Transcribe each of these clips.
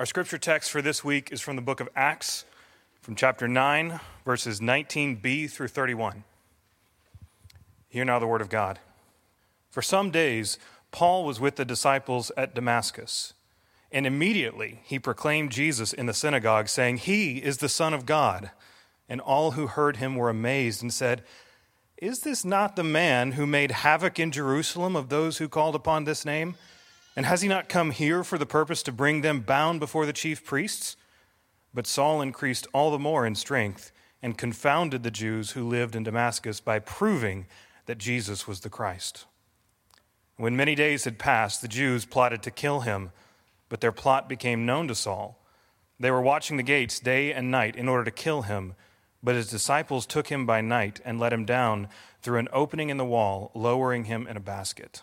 Our scripture text for this week is from the book of Acts, from chapter 9, verses 19b through 31. Hear now the word of God. For some days, Paul was with the disciples at Damascus, and immediately he proclaimed Jesus in the synagogue, saying, He is the Son of God. And all who heard him were amazed and said, Is this not the man who made havoc in Jerusalem of those who called upon this name? And has he not come here for the purpose to bring them bound before the chief priests? But Saul increased all the more in strength and confounded the Jews who lived in Damascus by proving that Jesus was the Christ. When many days had passed, the Jews plotted to kill him, but their plot became known to Saul. They were watching the gates day and night in order to kill him, but his disciples took him by night and let him down through an opening in the wall, lowering him in a basket.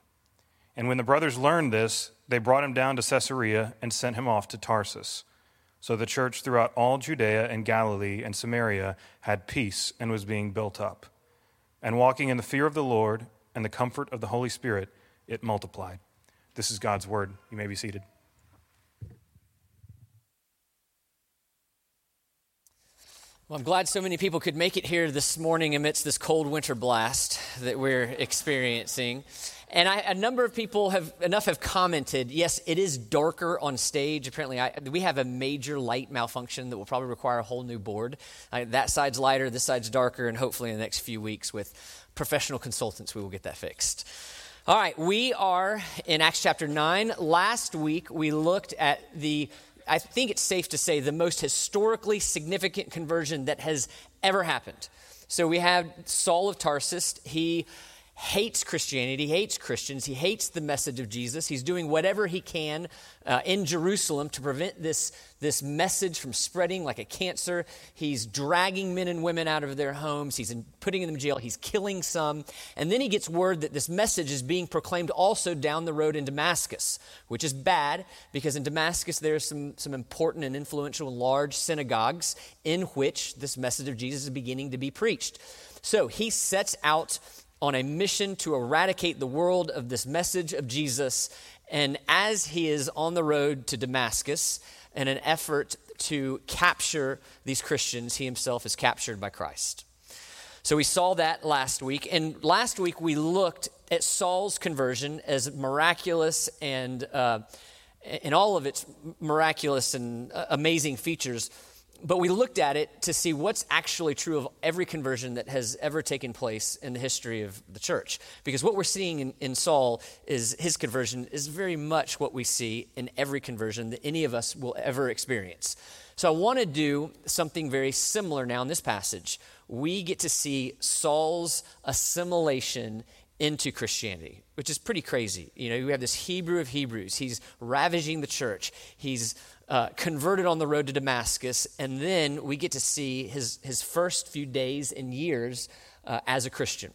And when the brothers learned this, they brought him down to Caesarea and sent him off to Tarsus. So the church throughout all Judea and Galilee and Samaria had peace and was being built up. And walking in the fear of the Lord and the comfort of the Holy Spirit, it multiplied. This is God's word. You may be seated. Well, I'm glad so many people could make it here this morning amidst this cold winter blast that we're experiencing. And I, a number of people have enough have commented. Yes, it is darker on stage. Apparently, I, we have a major light malfunction that will probably require a whole new board. I, that side's lighter, this side's darker, and hopefully in the next few weeks with professional consultants, we will get that fixed. All right, we are in Acts chapter nine. Last week we looked at the. I think it's safe to say the most historically significant conversion that has ever happened. So we have Saul of Tarsus. He hates Christianity, hates Christians, he hates the message of Jesus. He's doing whatever he can uh, in Jerusalem to prevent this, this message from spreading like a cancer. He's dragging men and women out of their homes, he's in, putting them in jail, he's killing some. And then he gets word that this message is being proclaimed also down the road in Damascus, which is bad because in Damascus there are some, some important and influential large synagogues in which this message of Jesus is beginning to be preached. So he sets out on a mission to eradicate the world of this message of Jesus. And as he is on the road to Damascus in an effort to capture these Christians, he himself is captured by Christ. So we saw that last week. And last week we looked at Saul's conversion as miraculous and uh, in all of its miraculous and uh, amazing features but we looked at it to see what's actually true of every conversion that has ever taken place in the history of the church. Because what we're seeing in, in, Saul is his conversion is very much what we see in every conversion that any of us will ever experience. So I want to do something very similar now in this passage. We get to see Saul's assimilation into Christianity, which is pretty crazy. You know, you have this Hebrew of Hebrews. He's ravaging the church. He's uh, converted on the road to Damascus, and then we get to see his, his first few days and years uh, as a Christian.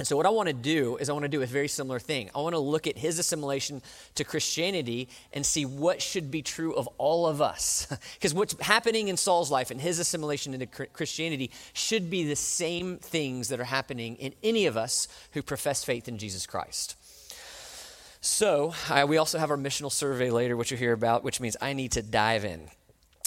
And so, what I want to do is, I want to do a very similar thing. I want to look at his assimilation to Christianity and see what should be true of all of us. Because what's happening in Saul's life and his assimilation into Christianity should be the same things that are happening in any of us who profess faith in Jesus Christ. So, uh, we also have our missional survey later, which you'll hear about, which means I need to dive in.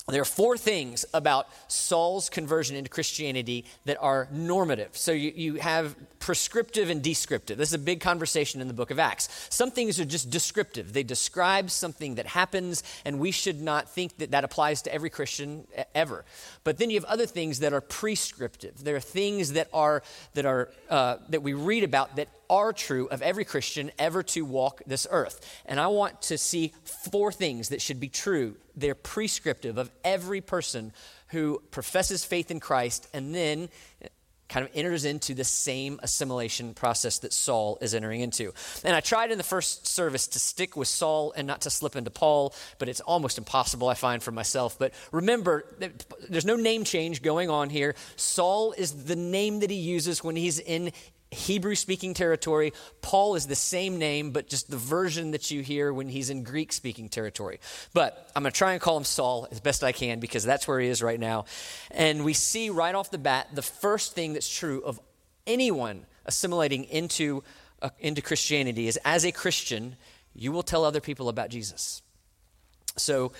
There are four things about Saul's conversion into Christianity that are normative. So you, you have prescriptive and descriptive. This is a big conversation in the book of Acts. Some things are just descriptive, they describe something that happens, and we should not think that that applies to every Christian ever. But then you have other things that are prescriptive. There are things that, are, that, are, uh, that we read about that are true of every Christian ever to walk this earth. And I want to see four things that should be true. They're prescriptive of every person who professes faith in Christ and then kind of enters into the same assimilation process that Saul is entering into. And I tried in the first service to stick with Saul and not to slip into Paul, but it's almost impossible, I find, for myself. But remember, there's no name change going on here. Saul is the name that he uses when he's in Hebrew speaking territory. Paul is the same name, but just the version that you hear when he's in Greek speaking territory. But I'm going to try and call him Saul as best I can because that's where he is right now. And we see right off the bat the first thing that's true of anyone assimilating into, uh, into Christianity is as a Christian, you will tell other people about Jesus. So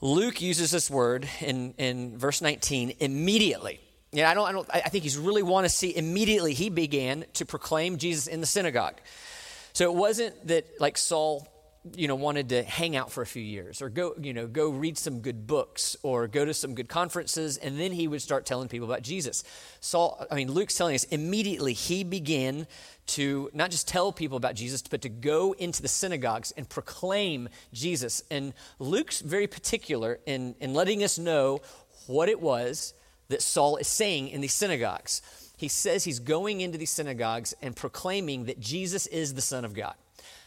Luke uses this word in, in verse 19 immediately. Yeah, I don't, I don't, I think he's really want to see immediately he began to proclaim Jesus in the synagogue. So it wasn't that like Saul, you know, wanted to hang out for a few years or go, you know, go read some good books or go to some good conferences and then he would start telling people about Jesus. Saul, I mean, Luke's telling us immediately he began to not just tell people about Jesus, but to go into the synagogues and proclaim Jesus. And Luke's very particular in, in letting us know what it was that Saul is saying in these synagogues. He says he's going into these synagogues and proclaiming that Jesus is the Son of God.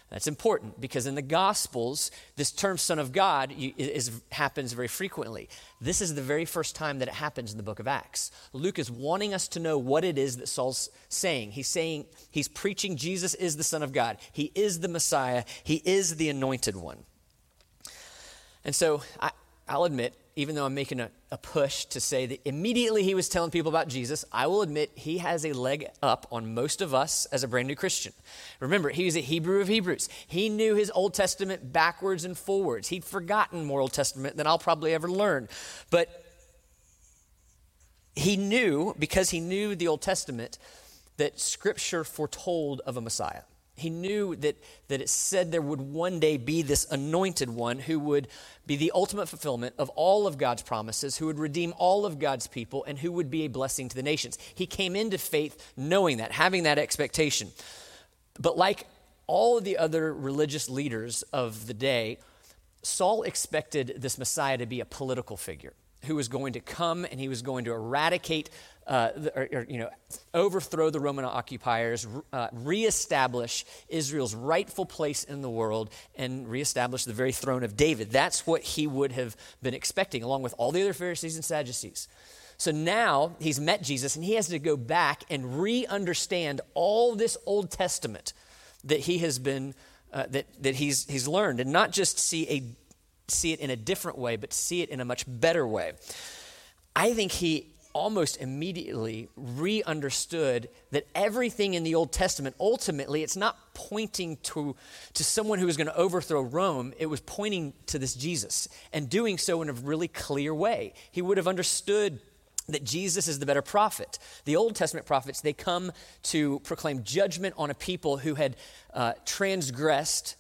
That's important because in the Gospels, this term Son of God is, happens very frequently. This is the very first time that it happens in the book of Acts. Luke is wanting us to know what it is that Saul's saying. He's saying, he's preaching Jesus is the Son of God, he is the Messiah, he is the anointed one. And so I, I'll admit, even though I'm making a, a, push to say that immediately he was telling people about Jesus, I will admit he has a leg up on most of us as a brand new Christian. Remember, he was a Hebrew of Hebrews. He knew his Old Testament backwards and forwards. He'd forgotten more Old Testament than I'll probably ever learn. But he knew, because he knew the Old Testament, that Scripture foretold of a Messiah. He knew that, that it said there would one day be this anointed one who would be the ultimate fulfillment of all of God's promises, who would redeem all of God's people, and who would be a blessing to the nations. He came into faith knowing that, having that expectation. But like all of the other religious leaders of the day, Saul expected this Messiah to be a political figure who was going to come and he was going to eradicate uh, or, or, you know, overthrow the Roman occupiers, uh, reestablish Israel's rightful place in the world, and reestablish the very throne of David. That's what he would have been expecting, along with all the other Pharisees and Sadducees. So now he's met Jesus, and he has to go back and re understand all this Old Testament that he has been. Uh, that, that he's, he's learned, and not just see, a, see it in a different way, but see it in a much better way. I think he almost immediately re understood that everything in the Old Testament, ultimately, it's not pointing to, to someone who was going to overthrow Rome, it was pointing to this Jesus and doing so in a really clear way. He would have understood that Jesus is the better prophet. The Old Testament prophets, they come to proclaim judgment on a people who had uh, transgressed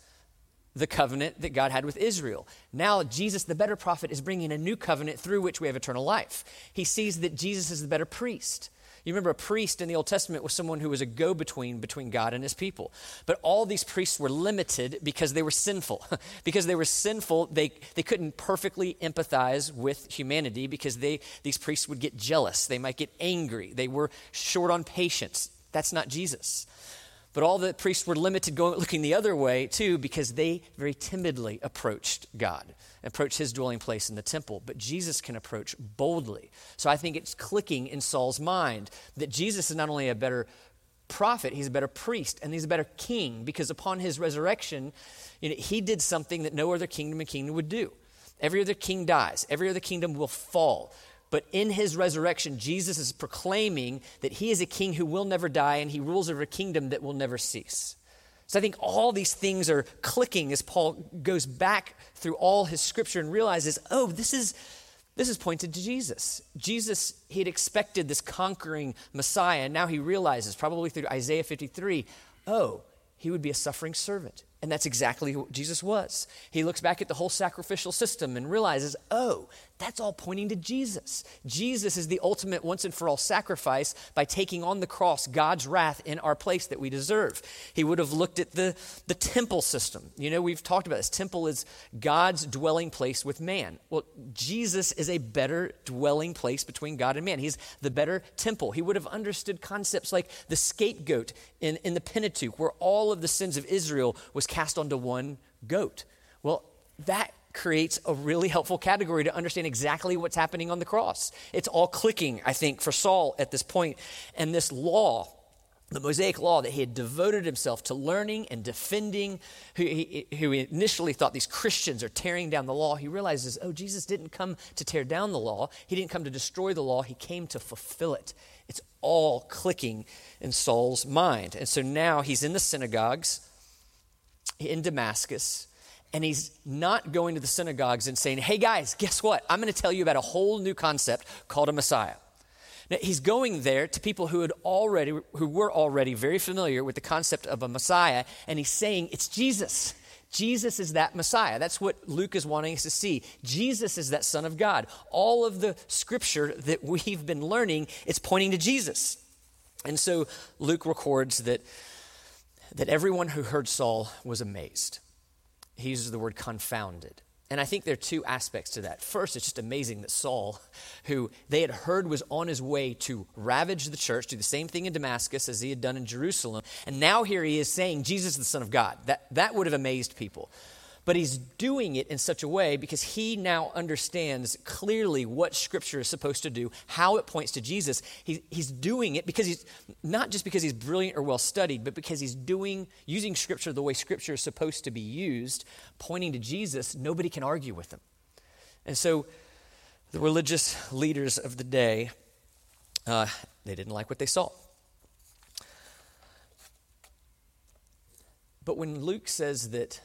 the covenant that God had with Israel. Now, Jesus, the better prophet, is bringing a new covenant through which we have eternal life. He sees that Jesus is the better priest. You remember a priest in the Old Testament was someone who was a go between between God and his people. But all these priests were limited because they were sinful. because they were sinful, they, they couldn't perfectly empathize with humanity because they, these priests would get jealous. They might get angry. They were short on patience. That's not Jesus. But all the priests were limited going looking the other way too because they very timidly approached God, approached his dwelling place in the temple. But Jesus can approach boldly. So I think it's clicking in Saul's mind that Jesus is not only a better prophet, he's a better priest, and he's a better king because upon his resurrection, you know, he did something that no other kingdom and kingdom would do. Every other king dies, every other kingdom will fall. But in his resurrection, Jesus is proclaiming that he is a king who will never die and he rules over a kingdom that will never cease. So I think all these things are clicking as Paul goes back through all his scripture and realizes, oh, this is this is pointed to Jesus. Jesus, he had expected this conquering Messiah, and now he realizes, probably through Isaiah 53, oh, he would be a suffering servant. And that's exactly who Jesus was. He looks back at the whole sacrificial system and realizes, oh, That's all pointing to Jesus. Jesus is the ultimate once and for all sacrifice by taking on the cross God's wrath in our place that we deserve. He would have looked at the, the temple system. You know, we've talked about this. Temple is God's dwelling place with man. Well, Jesus is a better dwelling place between God and man. He's the better temple. He would have understood concepts like the scapegoat in, in the Pentateuch, where all of the sins of Israel was cast onto one goat. Well, that creates a really helpful category to understand exactly what's happening on the cross. It's all clicking, I think, for Saul at this point. And this law, the Mosaic law that he had devoted himself to learning and defending, who he, who initially thought these Christians are tearing down the law, he realizes, oh, Jesus didn't come to tear down the law. He didn't come to destroy the law. He came to fulfill it. It's all clicking in Saul's mind. And so now he's in the synagogues in Damascus and he's not going to the synagogues and saying, hey guys, guess what? I'm going to tell you about a whole new concept called a Messiah. Now, he's going there to people who had already who were already very familiar with the concept of a Messiah, and he's saying it's Jesus. Jesus is that Messiah. That's what Luke is wanting us to see. Jesus is that Son of God. All of the scripture that we've been learning, it's pointing to Jesus. And so Luke records that, that everyone who heard Saul was amazed he uses the word confounded. And I think there are two aspects to that. First, it's just amazing that Saul, who they had heard was on his way to ravage the church, do the same thing in Damascus as he had done in Jerusalem, and now here he is saying, Jesus is the Son of God. That, that would have amazed people. But he's doing it in such a way because he now understands clearly what Scripture is supposed to do, how it points to Jesus. He, he's doing it because he's not just because he's brilliant or well studied, but because he's doing using Scripture the way Scripture is supposed to be used, pointing to Jesus. Nobody can argue with him. And so the religious leaders of the day, uh, they didn't like what they saw. But when Luke says that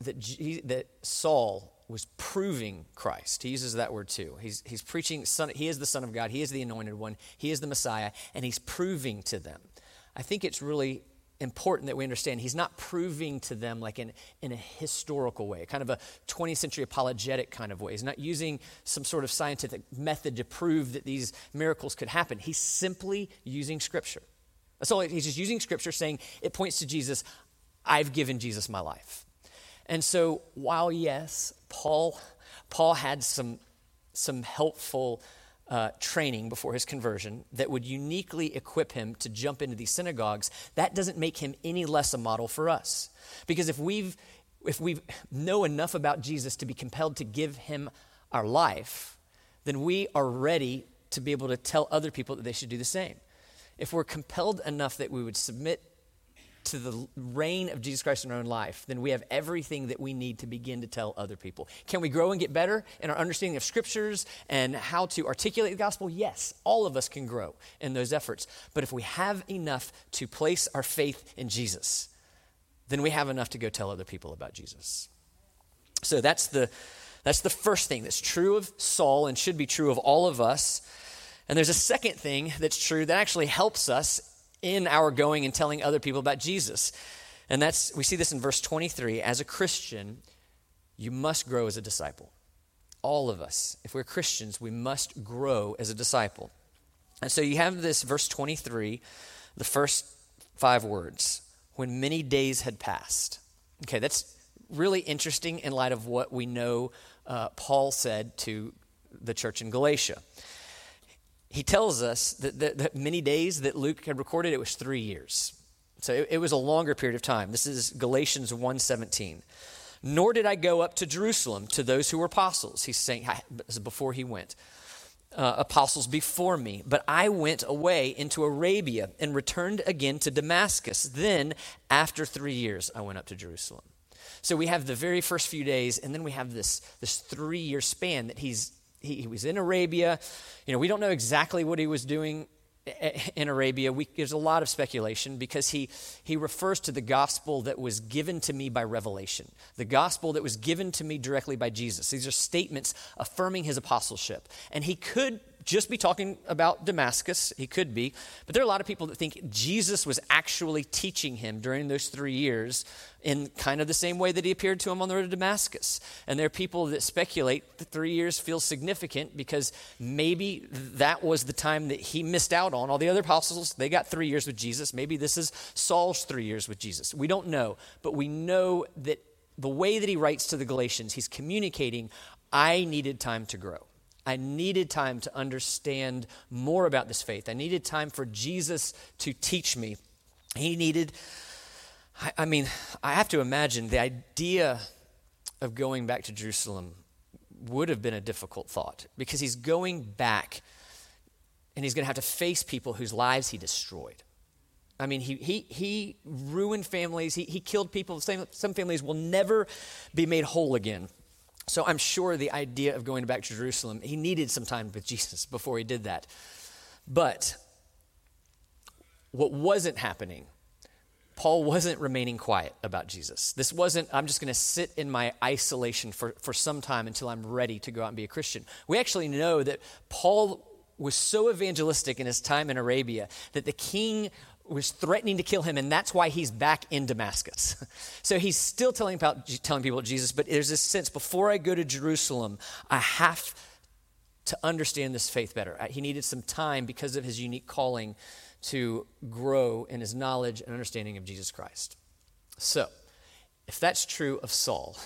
that, that Saul was proving Christ. He uses that word too. He's, he's preaching, son, he is the Son of God, he is the anointed one, he is the Messiah, and he's proving to them. I think it's really important that we understand he's not proving to them like in, in a historical way, kind of a 20th century apologetic kind of way. He's not using some sort of scientific method to prove that these miracles could happen. He's simply using Scripture. That's all. He's just using Scripture saying it points to Jesus. I've given Jesus my life. And so, while yes, Paul, Paul had some, some helpful uh, training before his conversion that would uniquely equip him to jump into these synagogues, that doesn't make him any less a model for us. Because if we've if we know enough about Jesus to be compelled to give him our life, then we are ready to be able to tell other people that they should do the same. If we're compelled enough that we would submit to the reign of Jesus Christ in our own life, then we have everything that we need to begin to tell other people. Can we grow and get better in our understanding of scriptures and how to articulate the gospel? Yes, all of us can grow in those efforts. But if we have enough to place our faith in Jesus, then we have enough to go tell other people about Jesus. So that's the that's the first thing that's true of Saul and should be true of all of us. And there's a second thing that's true that actually helps us in our going and telling other people about Jesus. And that's, we see this in verse 23. As a Christian, you must grow as a disciple. All of us, if we're Christians, we must grow as a disciple. And so you have this, verse 23, the first five words when many days had passed. Okay, that's really interesting in light of what we know uh, Paul said to the church in Galatia he tells us that, that, that, many days that Luke had recorded, it was three years. So it, it was a longer period of time. This is Galatians 1.17. Nor did I go up to Jerusalem to those who were apostles. He's saying, before he went, uh, apostles before me. But I went away into Arabia and returned again to Damascus. Then, after three years, I went up to Jerusalem. So we have the very first few days, and then we have this, this three year span that he's he, he was in Arabia. You know, we don't know exactly what he was doing in Arabia, we, there's a lot of speculation because he, he refers to the gospel that was given to me by revelation, the gospel that was given to me directly by Jesus. These are statements affirming his apostleship. And he could just be talking about Damascus. He could be. But there are a lot of people that think Jesus was actually teaching him during those three years in kind of the same way that he appeared to him on the road to Damascus. And there are people that speculate that three years feels significant because maybe that was the time that he missed out on. All the other apostles, they got three years with Jesus. Maybe this is Saul's three years with Jesus. We don't know. But we know that the way that he writes to the Galatians, he's communicating, I needed time to grow. I needed time to understand more about this faith. I needed time for Jesus to teach me. He needed, I, I mean, I have to imagine the idea of going back to Jerusalem would have been a difficult thought because he's going back and he's going to have to face people whose lives he destroyed. I mean, he, he, he ruined families, he, he killed people. Some, some families will never be made whole again. So I'm sure the idea of going back to Jerusalem, he needed some time with Jesus before he did that. But what wasn't happening, Paul wasn't remaining quiet about Jesus. This wasn't, I'm just going to sit in my isolation for, for some time until I'm ready to go out and be a Christian. We actually know that Paul was so evangelistic in his time in Arabia that the king was threatening to kill him, and that's why he's back in Damascus. so he's still telling, about, telling people about Jesus, but there's this sense before I go to Jerusalem, I have to understand this faith better. He needed some time because of his unique calling to grow in his knowledge and understanding of Jesus Christ. So, if that's true of Saul,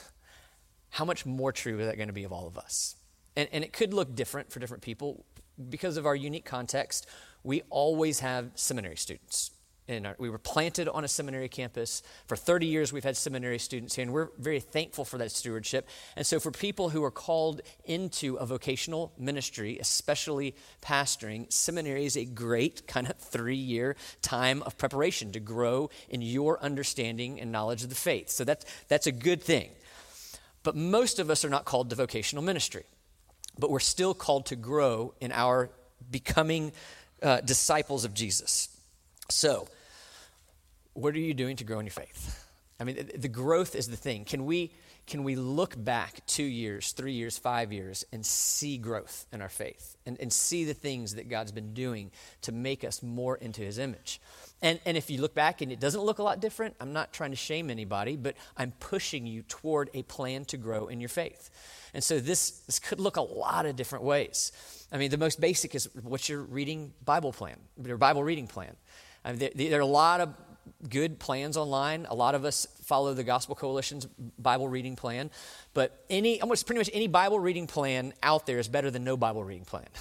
how much more true is that going to be of all of us? And, and it could look different for different people because of our unique context we always have seminary students. And we were planted on a seminary campus. For 30 years, we've had seminary students here, and we're very thankful for that stewardship. And so, for people who are called into a vocational ministry, especially pastoring, seminary is a great kind of three year time of preparation to grow in your understanding and knowledge of the faith. So, that's, that's a good thing. But most of us are not called to vocational ministry, but we're still called to grow in our becoming uh, disciples of Jesus. So, what are you doing to grow in your faith? I mean, the growth is the thing. Can we, can we look back two years, three years, five years, and see growth in our faith and, and see the things that God's been doing to make us more into his image? And, and if you look back and it doesn't look a lot different, I'm not trying to shame anybody, but I'm pushing you toward a plan to grow in your faith. And so this, this could look a lot of different ways. I mean, the most basic is what's your reading Bible plan, your Bible reading plan. I mean, there, there, are a lot of good plans online. A lot of us follow the Gospel Coalition's Bible reading plan, but any almost pretty much any Bible reading plan out there is better than no Bible reading plan.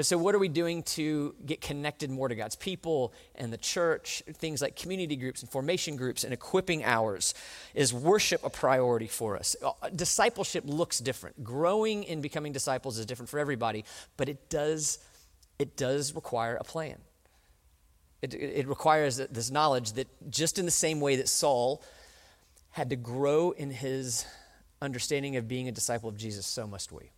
So, what are we doing to get connected more to God's people and the church? Things like community groups and formation groups and equipping hours. Is worship a priority for us? Uh, discipleship looks different. Growing in becoming disciples is different for everybody, but it does, it does require a plan. It, it requires this knowledge that just in the same way that Saul had to grow in his understanding of being a disciple of Jesus, so must we.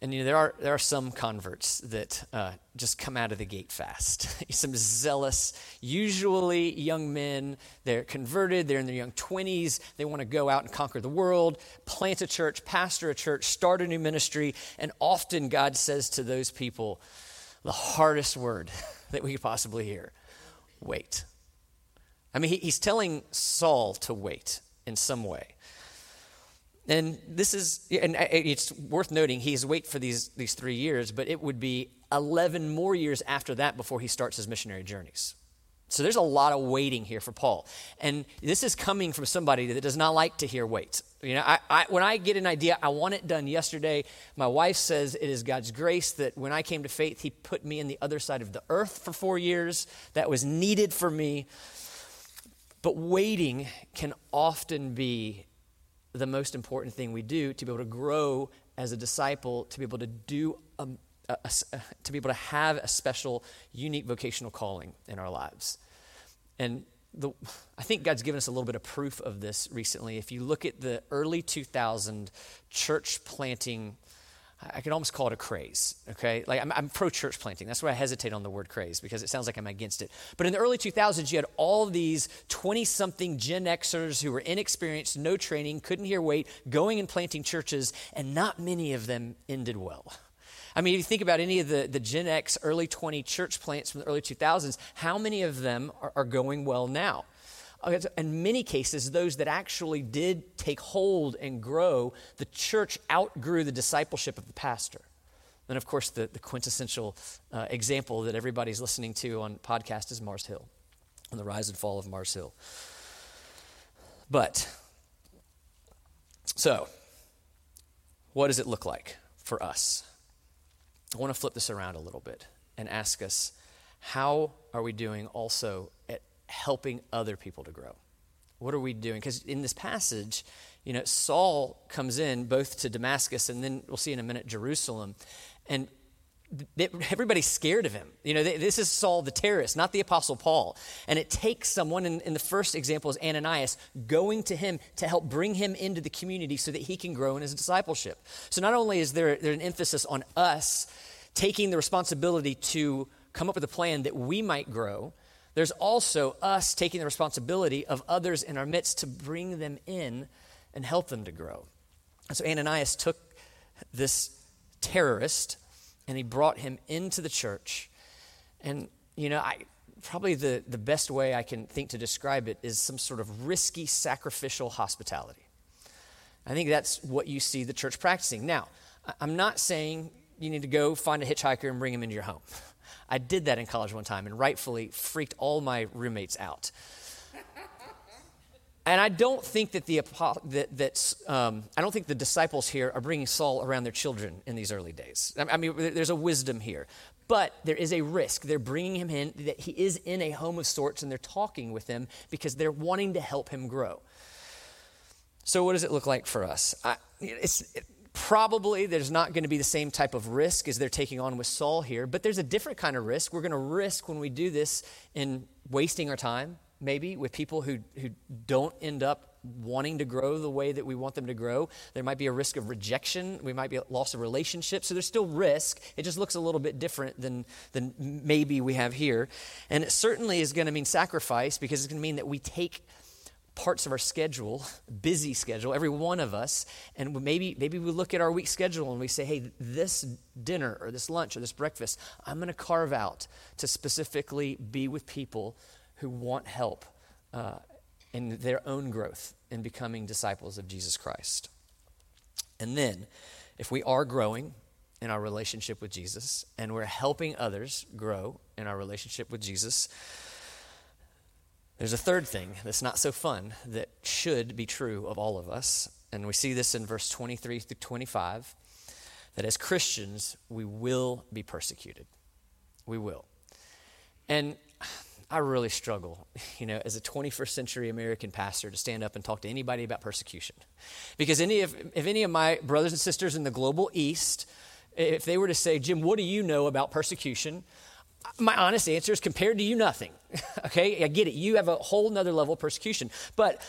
And you know, there are, there are some converts that uh, just come out of the gate fast. some zealous, usually young men. They're converted, they're in their young 20s. They want to go out and conquer the world, plant a church, pastor a church, start a new ministry. And often God says to those people the hardest word that we could possibly hear wait. I mean, he, he's telling Saul to wait in some way. And this is, and it's worth noting, he's wait for these, these three years, but it would be 11 more years after that before he starts his missionary journeys. So there's a lot of waiting here for Paul. And this is coming from somebody that does not like to hear wait. You know, I, I, when I get an idea, I want it done yesterday. My wife says it is God's grace that when I came to faith, He put me in the other side of the earth for four years. That was needed for me. But waiting can often be the most important thing we do to be able to grow as a disciple, to be able to do a, a, a, uh, to be able to have a special, unique vocational calling in our lives. And the, I think God's given us a little bit of proof of this recently. If you look at the early 2000 church planting I could almost call it a craze, okay? Like, I'm, I'm pro church planting. That's why I hesitate on the word craze because it sounds like I'm against it. But in the early 2000s, you had all these 20 something Gen Xers who were inexperienced, no training, couldn't hear wait, going and planting churches, and not many of them ended well. I mean, if you think about any of the, the Gen X early 20 church plants from the early 2000s, how many of them are, are going well now? In many cases, those that actually did take hold and grow, the church outgrew the discipleship of the pastor. And of course, the, the quintessential uh, example that everybody's listening to on podcast is Mars Hill, and the rise and fall of Mars Hill. But, so, what does it look like for us? I want to flip this around a little bit and ask us how are we doing also at helping other people to grow? What are we doing? Because in this passage, you know, Saul comes in both to Damascus and then we'll see in a minute Jerusalem. And everybody's scared of him. You know, this is Saul the terrorist, not the Apostle Paul. And it takes someone, in, the first example is Ananias, going to him to help bring him into the community so that he can grow in his discipleship. So not only is there an emphasis on us taking the responsibility to come up with a plan that we might grow, there's also us taking the responsibility of others in our midst to bring them in and help them to grow. And so Ananias took this terrorist and he brought him into the church. And, you know, I, probably the, the best way I can think to describe it is some sort of risky sacrificial hospitality. I think that's what you see the church practicing. Now, I'm not saying you need to go find a hitchhiker and bring him into your home. I did that in college one time and rightfully freaked all my roommates out. And I don't think that the that, that um, I don't think the disciples here are bringing Saul around their children in these early days. I mean, there's a wisdom here, but there is a risk. They're bringing him in that he is in a home of sorts, and they're talking with him because they're wanting to help him grow. So, what does it look like for us? I, it's it, probably there's not going to be the same type of risk as they're taking on with Saul here, but there's a different kind of risk. We're going to risk when we do this in wasting our time maybe with people who, who don't end up wanting to grow the way that we want them to grow. There might be a risk of rejection. We might be a loss of relationship. So there's still risk. It just looks a little bit different than, than maybe we have here. And it certainly is going to mean sacrifice because it's going to mean that we take parts of our schedule, busy schedule, every one of us, and maybe maybe we look at our week schedule and we say, "Hey, this dinner or this lunch or this breakfast, I'm going to carve out to specifically be with people who want help uh, in their own growth in becoming disciples of Jesus Christ. And then, if we are growing in our relationship with Jesus and we're helping others grow in our relationship with Jesus, there's a third thing that's not so fun that should be true of all of us. And we see this in verse 23 through 25 that as Christians, we will be persecuted. We will. And I really struggle, you know, as a 21st century American pastor to stand up and talk to anybody about persecution. Because any of, if any of my brothers and sisters in the global east, if they were to say, Jim, what do you know about persecution? My honest answer is compared to you, nothing. okay, I get it. You have a whole nother level of persecution. But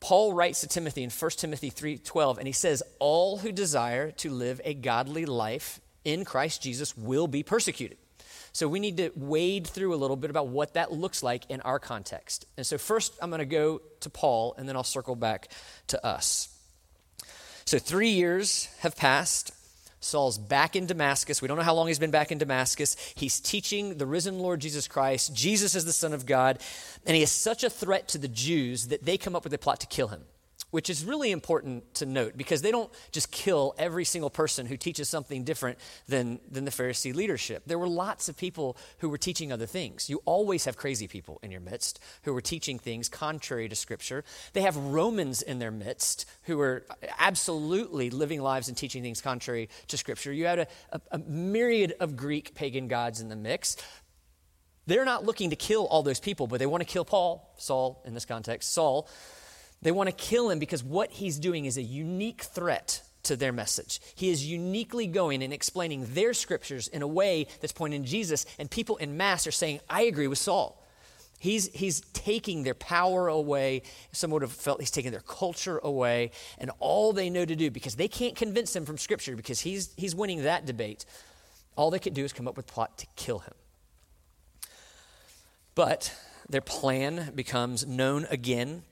Paul writes to Timothy in 1 Timothy 3:12 and he says all who desire to live a godly life in Christ Jesus will be persecuted. So we need to wade through a little bit about what that looks like in our context. And so first I'm going to go to Paul and then I'll circle back to us. So 3 years have passed. Saul's back in Damascus. We don't know how long he's been back in Damascus. He's teaching the risen Lord Jesus Christ. Jesus is the Son of God. And he is such a threat to the Jews that they come up with a plot to kill him which is really important to note because they don't just kill every single person who teaches something different than, than the Pharisee leadership. There were lots of people who were teaching other things. You always have crazy people in your midst who were teaching things contrary to Scripture. They have Romans in their midst who are absolutely living lives and teaching things contrary to Scripture. You had a, a, a myriad of Greek pagan gods in the mix. They're not looking to kill all those people, but they want to kill Paul, Saul in this context, Saul they want to kill him because what he's doing is a unique threat to their message. He is uniquely going and explaining their scriptures in a way that's pointing to Jesus, and people in mass are saying, I agree with Saul. He's, he's taking their power away. Some would have felt he's taking their culture away, and all they know to do, because they can't convince him from Scripture, because he's, he's winning that debate, all they could do is come up with a plot to kill him. But their plan becomes known again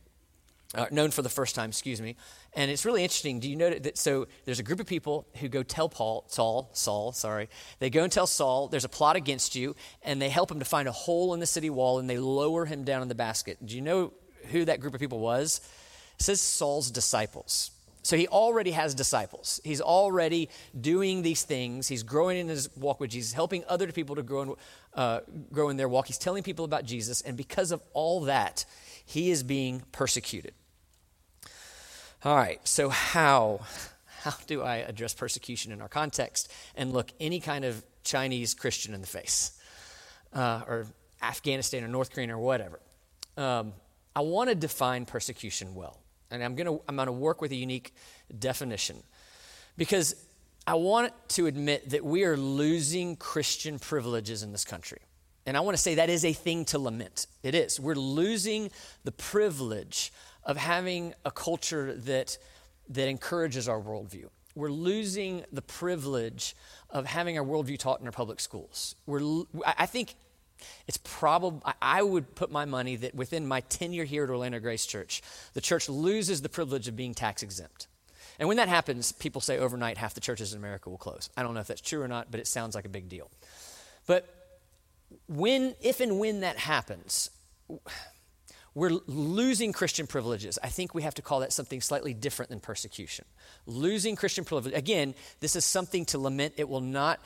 uh, known for the first time, excuse me. And it's really interesting. Do you know that? So there's a group of people who go tell Paul, Saul, Saul, sorry. They go and tell Saul there's a plot against you, and they help him to find a hole in the city wall, and they lower him down in the basket. Do you know who that group of people was? It says Saul's disciples. So he already has disciples. He's already doing these things. He's growing in his walk with Jesus, helping other people to grow in, uh, grow in their walk. He's telling people about Jesus, and because of all that, he is being persecuted. All right, so how how do I address persecution in our context and look any kind of Chinese Christian in the face, uh, or Afghanistan or North Korea or whatever? Um, I want to define persecution well, and I'm gonna I'm gonna work with a unique definition because I want to admit that we are losing Christian privileges in this country. And I want to say that is a thing to lament. It is. We're losing the privilege of having a culture that, that encourages our worldview. We're losing the privilege of having our worldview taught in our public schools. We're, I think it's probably, I would put my money that within my tenure here at Orlando Grace Church, the church loses the privilege of being tax exempt. And when that happens, people say overnight half the churches in America will close. I don't know if that's true or not, but it sounds like a big deal. But when, if and when that happens, we're losing Christian privileges. I think we have to call that something slightly different than persecution. Losing Christian privilege. Again, this is something to lament. It will not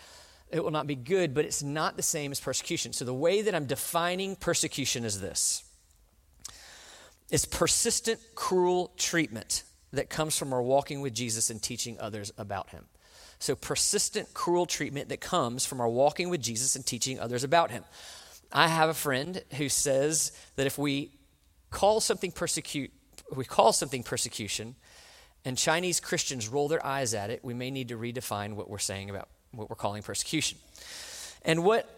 it will not be good, but it's not the same as persecution. So the way that I'm defining persecution is this. It's persistent cruel treatment that comes from our walking with Jesus and teaching others about him. So, persistent, cruel treatment that comes from our walking with Jesus and teaching others about him. I have a friend who says that if we call something persecute, we call something persecution, and Chinese Christians roll their eyes at it, we may need to redefine what we're saying about what we're calling persecution. And what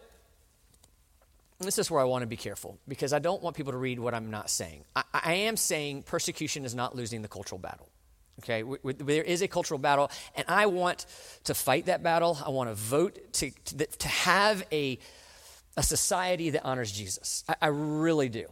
this is where I want to be careful because I don't want people to read what I'm not saying. I, I am saying persecution is not losing the cultural battle. Okay, we, we, there is a cultural battle, and I want to fight that battle. I want to vote to, to, to have a, a society that honors Jesus. I, I really do.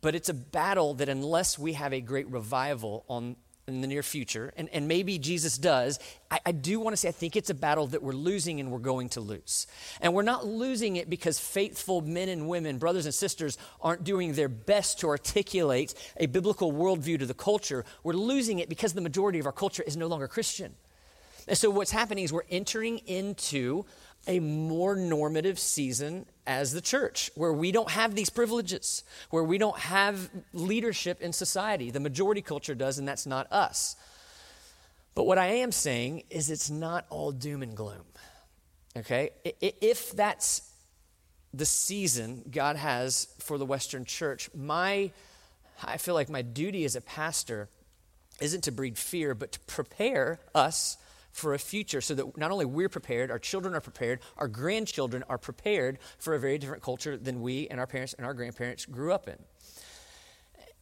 But it's a battle that, unless we have a great revival on in the near future, and, and maybe Jesus does, I, I do want to say I think it's a battle that we're losing and we're going to lose. And we're not losing it because faithful men and women, brothers and sisters, aren't doing their best to articulate a biblical worldview to the culture. We're losing it because the majority of our culture is no longer Christian. And so what's happening is we're entering into a more normative season as the church, where we don't have these privileges, where we don't have leadership in society. The majority culture does, and that's not us. But what I am saying is it's not all doom and gloom. Okay? If that's the season God has for the Western church, my I feel like my duty as a pastor isn't to breed fear, but to prepare us for a future so that not only we're prepared, our children are prepared, our grandchildren are prepared for a very different culture than we and our parents and our grandparents grew up in.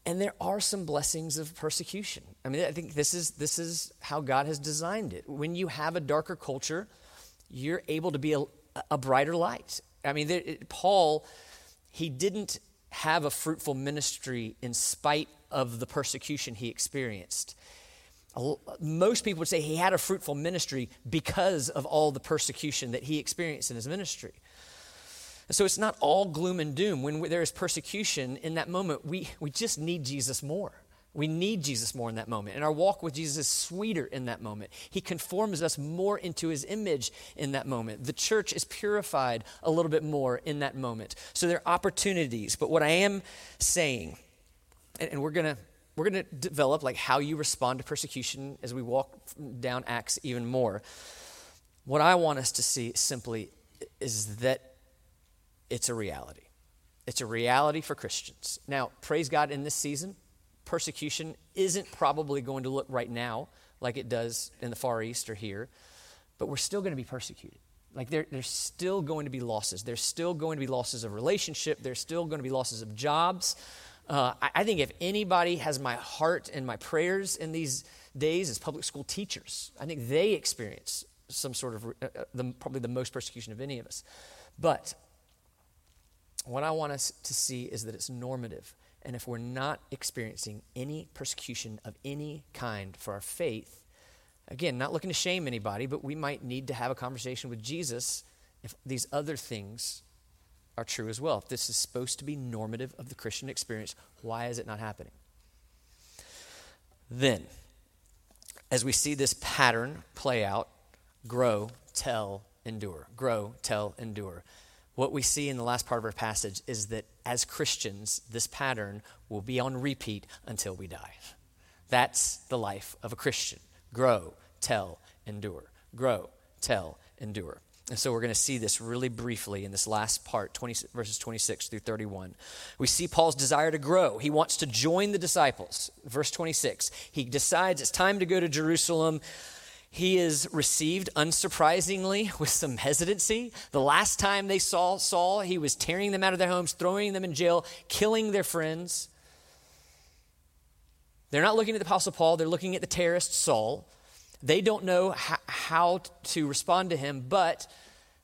And there are some blessings of persecution. I mean, I think this is, this is how God has designed it. When you have a darker culture, you're able to be a, a brighter light. I mean, there, it, Paul, he didn't have a fruitful ministry in spite of the persecution he experienced most people would say he had a fruitful ministry because of all the persecution that he experienced in his ministry. so it's not all gloom and doom. When there is persecution in that moment, we, we just need Jesus more. We need Jesus more in that moment. And our walk with Jesus is sweeter in that moment. He conforms us more into his image in that moment. The church is purified a little bit more in that moment. So there are opportunities. But what I am saying, and, and we're going to we're going to develop like how you respond to persecution as we walk down acts even more. What i want us to see simply is that it's a reality. It's a reality for christians. Now praise god in this season persecution isn't probably going to look right now like it does in the far east or here but we're still going to be persecuted. Like there, there's still going to be losses. There's still going to be losses of relationship. There's still going to be losses of jobs uh, I, I, think if anybody has my heart and my prayers in these days, is public school teachers. I think they experience some sort of, uh, uh, the, probably the most persecution of any of us. But what I want us to see is that it's normative And if we're not experiencing any persecution of any kind for our faith, again, not looking to shame anybody, but we might need to have a conversation with Jesus if these other things are true as well. If this is supposed to be normative of the Christian experience, why is it not happening? Then, as we see this pattern play out, grow, tell, endure. Grow, tell, endure. What we see in the last part of our passage is that as Christians, this pattern will be on repeat until we die. That's the life of a Christian. Grow, tell, endure. Grow, tell, endure. And so we're going to see this really briefly in this last part, 20, verses 26 through 31. We see Paul's desire to grow. He wants to join the disciples. Verse 26, he decides it's time to go to Jerusalem. He is received, unsurprisingly, with some hesitancy. The last time they saw Saul, he was tearing them out of their homes, throwing them in jail, killing their friends. They're not looking at the Apostle Paul, they're looking at the terrorist Saul. They don't know how, how to respond to him, but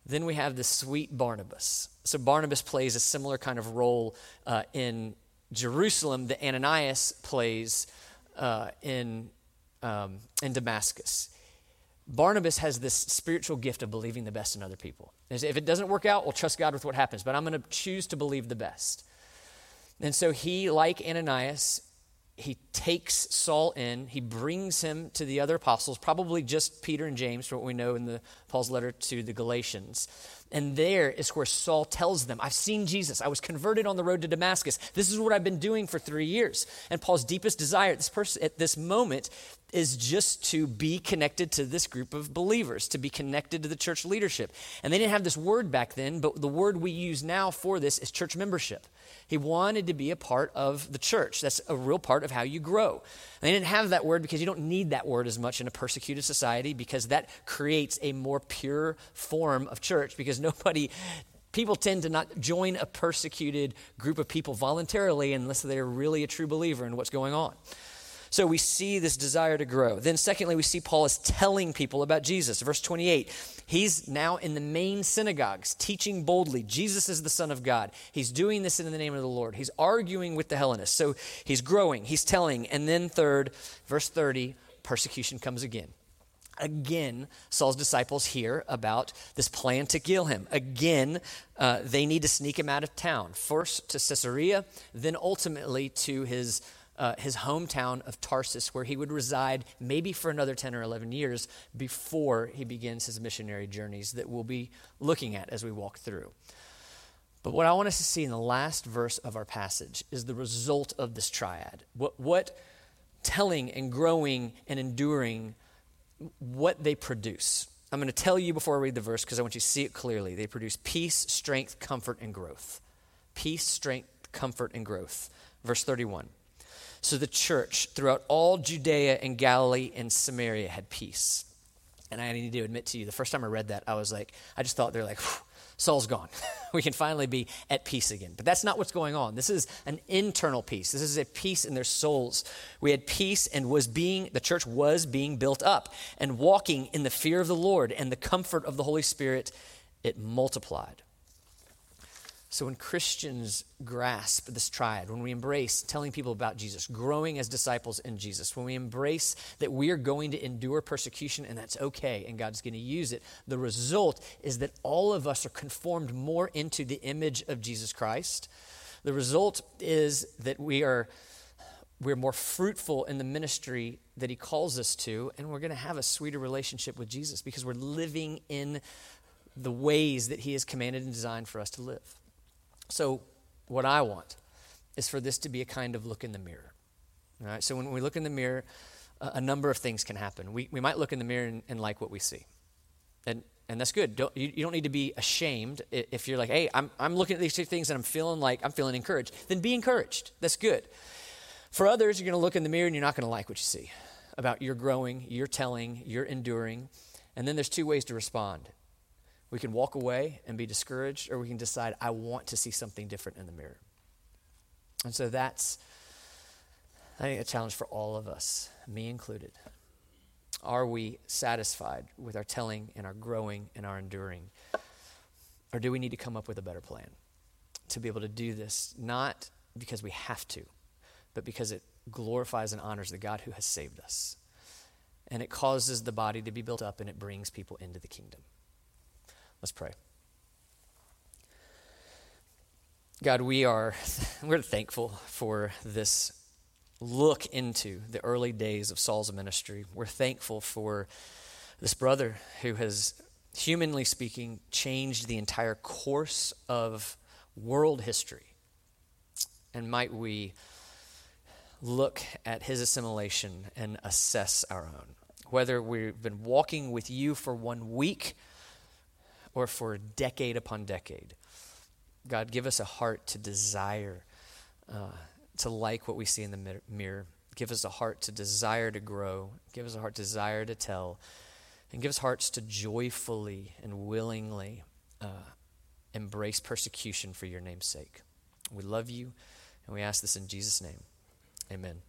then we have the sweet Barnabas. So Barnabas plays a similar kind of role uh, in Jerusalem that Ananias plays uh, in, um, in Damascus. Barnabas has this spiritual gift of believing the best in other people. If it doesn't work out, we'll trust God with what happens, but I'm going to choose to believe the best. And so he, like Ananias, he takes Saul in, he brings him to the other apostles, probably just Peter and James, for what we know in the Paul's letter to the Galatians. And there is where Saul tells them, I've seen Jesus. I was converted on the road to Damascus. This is what I've been doing for three years. And Paul's deepest desire at this, person, at this moment is just to be connected to this group of believers, to be connected to the church leadership. And they didn't have this word back then, but the word we use now for this is church membership. He wanted to be a part of the church. That's a real part of how you grow. And they didn't have that word because you don't need that word as much in a persecuted society because that creates a more pure form of church because nobody people tend to not join a persecuted group of people voluntarily unless they're really a true believer in what's going on. So we see this desire to grow. Then, secondly, we see Paul is telling people about Jesus. Verse 28, he's now in the main synagogues teaching boldly Jesus is the Son of God. He's doing this in the name of the Lord. He's arguing with the Hellenists. So he's growing, he's telling. And then, third, verse 30, persecution comes again. Again, Saul's disciples hear about this plan to kill him. Again, uh, they need to sneak him out of town. First to Caesarea, then ultimately to his uh, his hometown of Tarsus, where he would reside maybe for another 10 or 11 years before he begins his missionary journeys that we'll be looking at as we walk through. But what I want us to see in the last verse of our passage is the result of this triad. What, what telling and growing and enduring, what they produce. I'm going to tell you before I read the verse because I want you to see it clearly. They produce peace, strength, comfort, and growth. Peace, strength, comfort, and growth. Verse 31. So the church throughout all Judea and Galilee and Samaria had peace. And I need to admit to you, the first time I read that, I was like, I just thought they're like, Saul's gone. we can finally be at peace again. But that's not what's going on. This is an internal peace. This is a peace in their souls. We had peace and was being, the church was being built up and walking in the fear of the Lord and the comfort of the Holy Spirit, it multiplied. So, when Christians grasp this triad, when we embrace telling people about Jesus, growing as disciples in Jesus, when we embrace that we are going to endure persecution and that's okay and God's going to use it, the result is that all of us are conformed more into the image of Jesus Christ. The result is that we are we're more fruitful in the ministry that he calls us to and we're going to have a sweeter relationship with Jesus because we're living in the ways that he has commanded and designed for us to live. So, what I want is for this to be a kind of look in the mirror. All right? So, when we look in the mirror, a, number of things can happen. We, we might look in the mirror and, and like what we see. And, and that's good. Don't, you, you, don't need to be ashamed if you're like, hey, I'm, I'm looking at these two things and I'm feeling like I'm feeling encouraged. Then be encouraged. That's good. For others, you're going to look in the mirror and you're not going to like what you see about your growing, your telling, your enduring. And then there's two ways to respond. We can walk away and be discouraged, or we can decide, I want to see something different in the mirror. And so that's, I think, a challenge for all of us, me included. Are we satisfied with our telling and our growing and our enduring? Or do we need to come up with a better plan to be able to do this, not because we have to, but because it glorifies and honors the God who has saved us. And it causes the body to be built up and it brings people into the kingdom. Let's pray. God, we are we're thankful for this look into the early days of Saul's ministry. We're thankful for this brother who has humanly speaking changed the entire course of world history. And might we look at his assimilation and assess our own. Whether we've been walking with you for one week or for decade upon decade, God, give us a heart to desire, uh, to like what we see in the mirror. Give us a heart to desire to grow. Give us a heart to desire to tell. And give us hearts to joyfully and willingly uh, embrace persecution for your name's sake. We love you, and we ask this in Jesus' name. Amen.